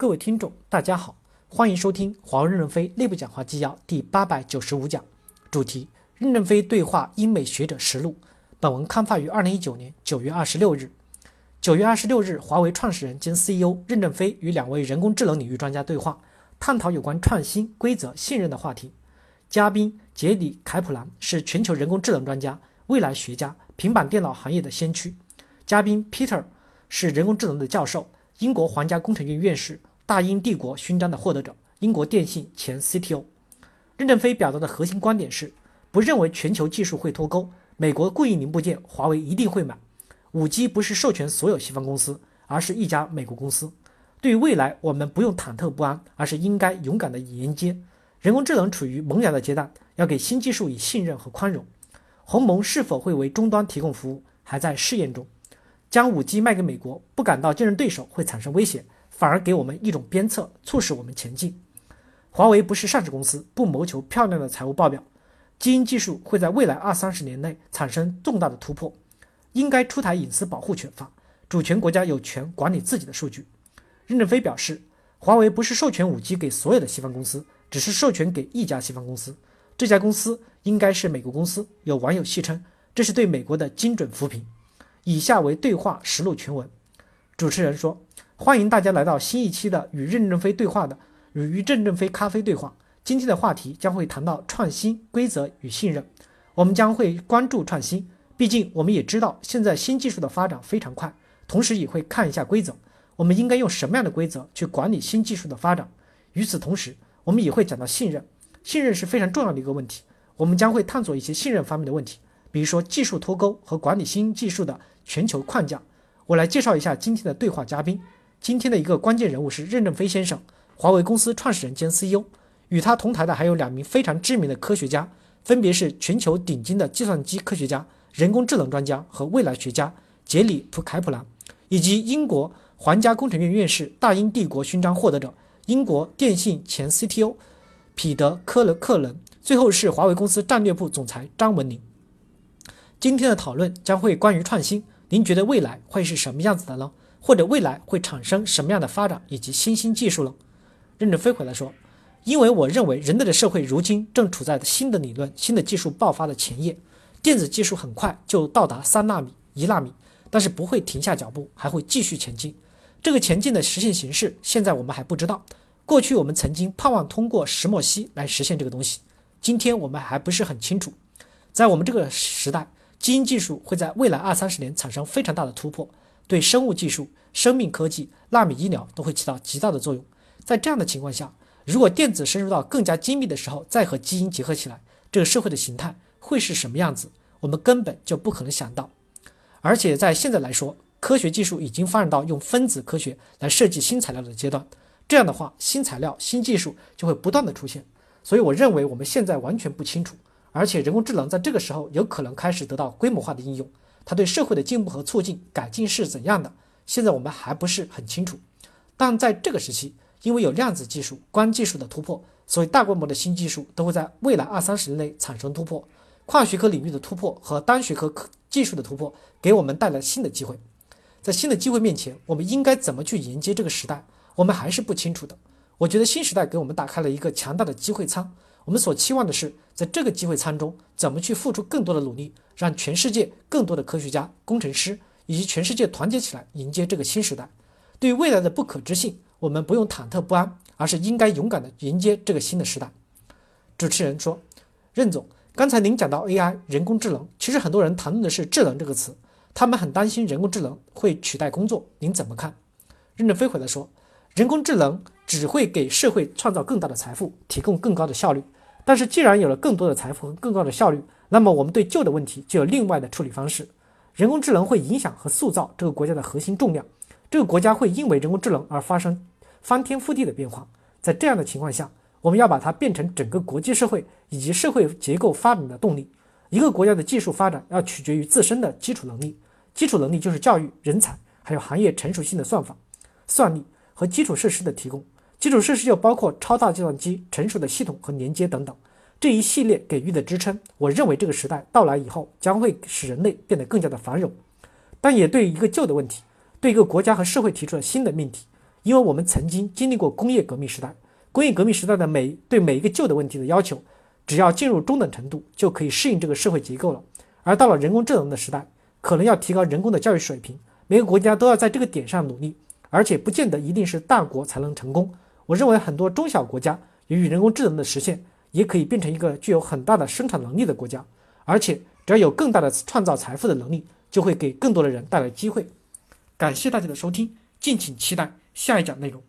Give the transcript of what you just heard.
各位听众，大家好，欢迎收听华为任正非内部讲话纪要第八百九十五讲，主题：任正非对话英美学者实录。本文刊发于二零一九年九月二十六日。九月二十六日，华为创始人兼 CEO 任正非与两位人工智能领域专家对话，探讨有关创新、规则、信任的话题。嘉宾杰里·凯普兰是全球人工智能专家、未来学家、平板电脑行业的先驱。嘉宾 Peter 是人工智能的教授，英国皇家工程院院士。大英帝国勋章的获得者，英国电信前 CTO 任正非表达的核心观点是：不认为全球技术会脱钩，美国故意零部件华为一定会买。五 G 不是授权所有西方公司，而是一家美国公司。对于未来，我们不用忐忑不安，而是应该勇敢地迎接。人工智能处于萌芽的阶段，要给新技术以信任和宽容。鸿蒙是否会为终端提供服务，还在试验中。将五 G 卖给美国，不感到竞争对手会产生威胁。反而给我们一种鞭策，促使我们前进。华为不是上市公司，不谋求漂亮的财务报表。基因技术会在未来二三十年内产生重大的突破，应该出台隐私保护权法，主权国家有权管理自己的数据。任正非表示，华为不是授权五 G 给所有的西方公司，只是授权给一家西方公司，这家公司应该是美国公司。有网友戏称，这是对美国的精准扶贫。以下为对话实录全文。主持人说。欢迎大家来到新一期的与任正非对话的与任正非咖啡对话。今天的话题将会谈到创新、规则与信任。我们将会关注创新，毕竟我们也知道现在新技术的发展非常快，同时也会看一下规则，我们应该用什么样的规则去管理新技术的发展。与此同时，我们也会讲到信任，信任是非常重要的一个问题。我们将会探索一些信任方面的问题，比如说技术脱钩和管理新技术的全球框架。我来介绍一下今天的对话嘉宾。今天的一个关键人物是任正非先生，华为公司创始人兼 CEO。与他同台的还有两名非常知名的科学家，分别是全球顶尖的计算机科学家、人工智能专家和未来学家杰里普凯普兰，以及英国皇家工程院院士、大英帝国勋章获得者、英国电信前 CTO 彼得科勒克伦。最后是华为公司战略部总裁张文宁。今天的讨论将会关于创新，您觉得未来会是什么样子的呢？或者未来会产生什么样的发展以及新兴技术呢？任正非回来说：“因为我认为人类的社会如今正处在新的理论、新的技术爆发的前夜。电子技术很快就到达三纳米、一纳米，但是不会停下脚步，还会继续前进。这个前进的实现形式，现在我们还不知道。过去我们曾经盼望通过石墨烯来实现这个东西，今天我们还不是很清楚。在我们这个时代，基因技术会在未来二三十年产生非常大的突破。”对生物技术、生命科技、纳米医疗都会起到极大的作用。在这样的情况下，如果电子深入到更加精密的时候，再和基因结合起来，这个社会的形态会是什么样子？我们根本就不可能想到。而且在现在来说，科学技术已经发展到用分子科学来设计新材料的阶段。这样的话，新材料、新技术就会不断的出现。所以，我认为我们现在完全不清楚。而且，人工智能在这个时候有可能开始得到规模化的应用。它对社会的进步和促进改进是怎样的？现在我们还不是很清楚。但在这个时期，因为有量子技术、光技术的突破，所以大规模的新技术都会在未来二三十年内产生突破。跨学科领域的突破和单学科技术的突破，给我们带来新的机会。在新的机会面前，我们应该怎么去迎接这个时代？我们还是不清楚的。我觉得新时代给我们打开了一个强大的机会舱。我们所期望的是，在这个机会舱中，怎么去付出更多的努力，让全世界更多的科学家、工程师以及全世界团结起来，迎接这个新时代。对于未来的不可知性，我们不用忐忑不安，而是应该勇敢地迎接这个新的时代。主持人说：“任总，刚才您讲到 AI 人工智能，其实很多人谈论的是‘智能’这个词，他们很担心人工智能会取代工作，您怎么看？”任正非回来说。人工智能只会给社会创造更大的财富，提供更高的效率。但是，既然有了更多的财富和更高的效率，那么我们对旧的问题就有另外的处理方式。人工智能会影响和塑造这个国家的核心重量，这个国家会因为人工智能而发生翻天覆地的变化。在这样的情况下，我们要把它变成整个国际社会以及社会结构发展的动力。一个国家的技术发展要取决于自身的基础能力，基础能力就是教育、人才，还有行业成熟性的算法、算力。和基础设施的提供，基础设施就包括超大计算机、成熟的系统和连接等等，这一系列给予的支撑。我认为这个时代到来以后，将会使人类变得更加的繁荣，但也对一个旧的问题，对一个国家和社会提出了新的命题。因为我们曾经经历过工业革命时代，工业革命时代的每对每一个旧的问题的要求，只要进入中等程度就可以适应这个社会结构了。而到了人工智能的时代，可能要提高人工的教育水平，每个国家都要在这个点上努力，而且不见得一定是大国才能成功。我认为很多中小国家由于人工智能的实现，也可以变成一个具有很大的生产能力的国家，而且只要有更大的创造财富的能力，就会给更多的人带来机会。感谢大家的收听，敬请期待下一讲内容。